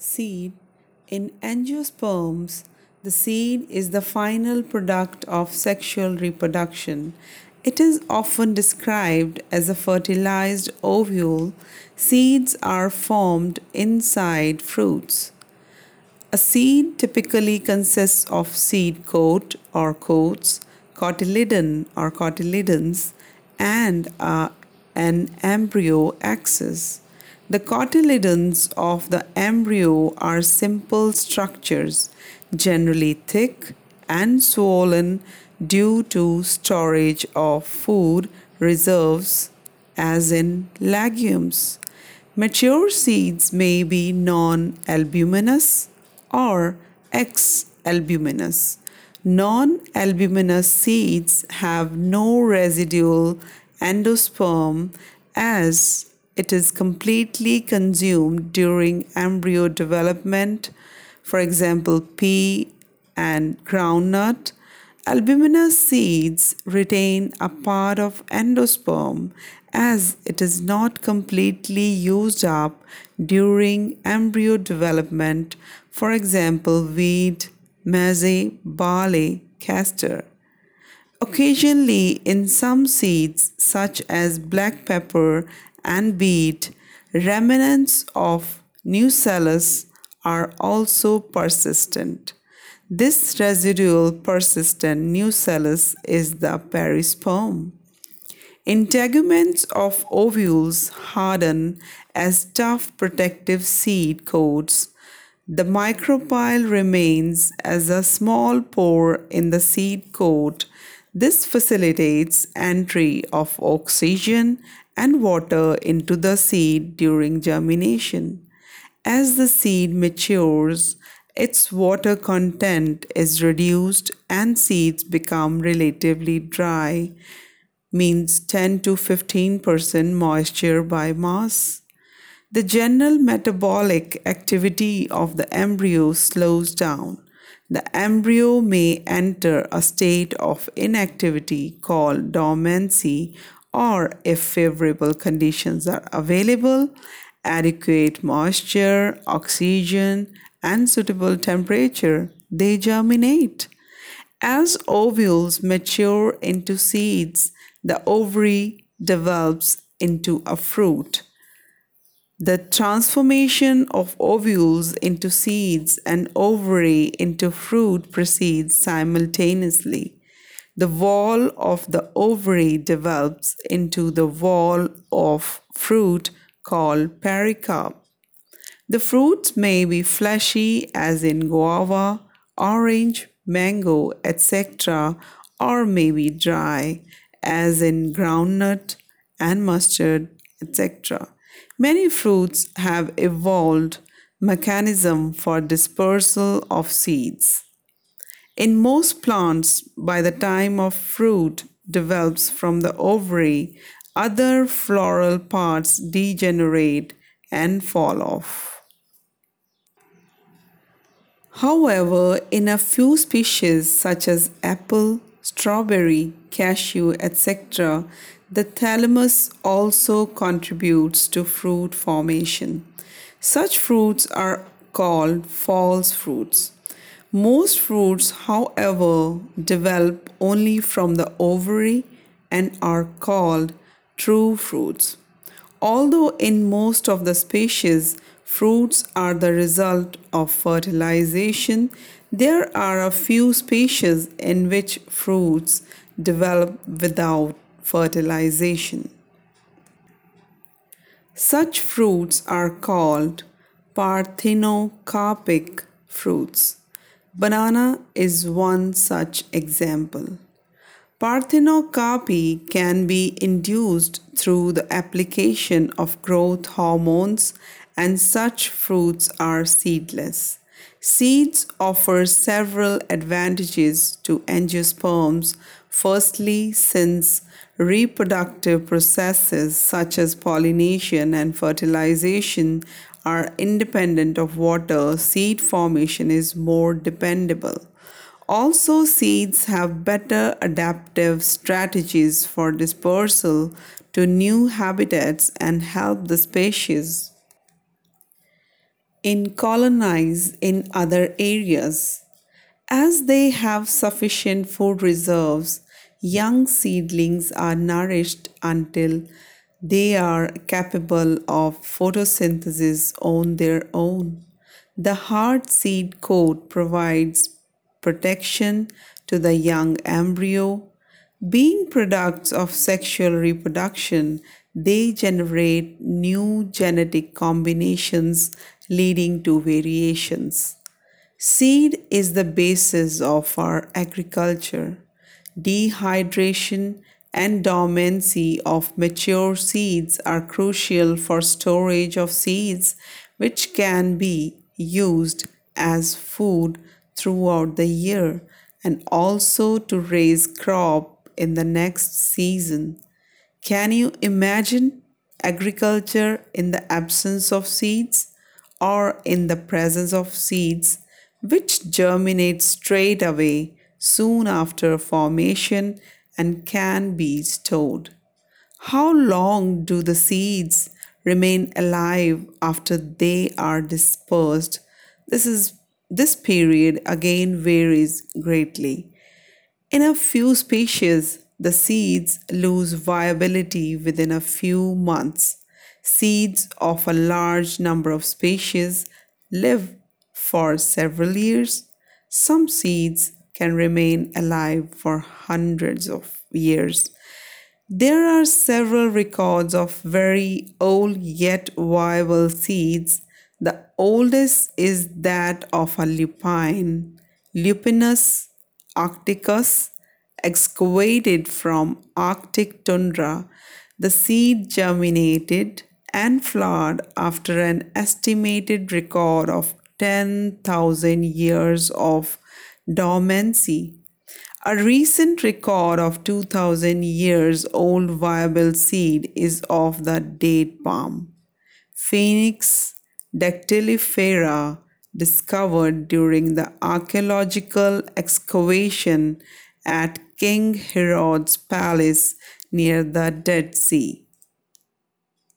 Seed. In angiosperms, the seed is the final product of sexual reproduction. It is often described as a fertilized ovule. Seeds are formed inside fruits. A seed typically consists of seed coat or coats, cotyledon or cotyledons, and uh, an embryo axis. The cotyledons of the embryo are simple structures, generally thick and swollen due to storage of food reserves, as in legumes. Mature seeds may be non albuminous or ex albuminous. Non albuminous seeds have no residual endosperm as it is completely consumed during embryo development, for example, pea and groundnut. Albuminous seeds retain a part of endosperm as it is not completely used up during embryo development, for example, wheat, maize, barley, castor. Occasionally, in some seeds, such as black pepper and beet, remnants of new nucellus are also persistent. This residual persistent new nucellus is the perisperm. Integuments of ovules harden as tough protective seed coats. The micropyle remains as a small pore in the seed coat. This facilitates entry of oxygen and water into the seed during germination. As the seed matures, its water content is reduced and seeds become relatively dry, means 10 to 15% moisture by mass. The general metabolic activity of the embryo slows down. The embryo may enter a state of inactivity called dormancy or if favorable conditions are available, adequate moisture, oxygen, and suitable temperature, they germinate. As ovules mature into seeds, the ovary develops into a fruit. The transformation of ovules into seeds and ovary into fruit proceeds simultaneously the wall of the ovary develops into the wall of fruit called pericarp. The fruits may be fleshy, as in guava, orange, mango, etc., or may be dry, as in groundnut and mustard, etc. Many fruits have evolved mechanism for dispersal of seeds. In most plants, by the time of fruit develops from the ovary, other floral parts degenerate and fall off. However, in a few species such as apple, strawberry, cashew, etc., the thalamus also contributes to fruit formation. Such fruits are called false fruits. Most fruits, however, develop only from the ovary and are called true fruits. Although in most of the species, fruits are the result of fertilization, there are a few species in which fruits develop without fertilization. Such fruits are called parthenocarpic fruits. Banana is one such example. Parthenocarpy can be induced through the application of growth hormones, and such fruits are seedless. Seeds offer several advantages to angiosperms. Firstly, since reproductive processes such as pollination and fertilization are independent of water, seed formation is more dependable. Also, seeds have better adaptive strategies for dispersal to new habitats and help the species. in colonize in other areas. As they have sufficient food reserves, young seedlings are nourished until they are capable of photosynthesis on their own. The hard seed coat provides protection to the young embryo. Being products of sexual reproduction, they generate new genetic combinations leading to variations. Seed is the basis of our agriculture. Dehydration and dormancy of mature seeds are crucial for storage of seeds, which can be used as food throughout the year and also to raise crop in the next season. Can you imagine agriculture in the absence of seeds or in the presence of seeds which germinate straight away soon after formation and can be stored? How long do the seeds remain alive after they are dispersed? This is this period again varies greatly. In a few species, the seeds lose viability within a few months. Seeds of a large number of species live for several years. Some seeds can remain alive for hundreds of years. There are several records of very old yet viable seeds. The oldest is that of a lupine, Lupinus arcticus, excavated from Arctic tundra. The seed germinated and flowered after an estimated record of 10,000 years of dormancy. A recent record of 2000 years old viable seed is of the date palm, Phoenix dactylifera, discovered during the archaeological excavation at King Herod's palace near the Dead Sea.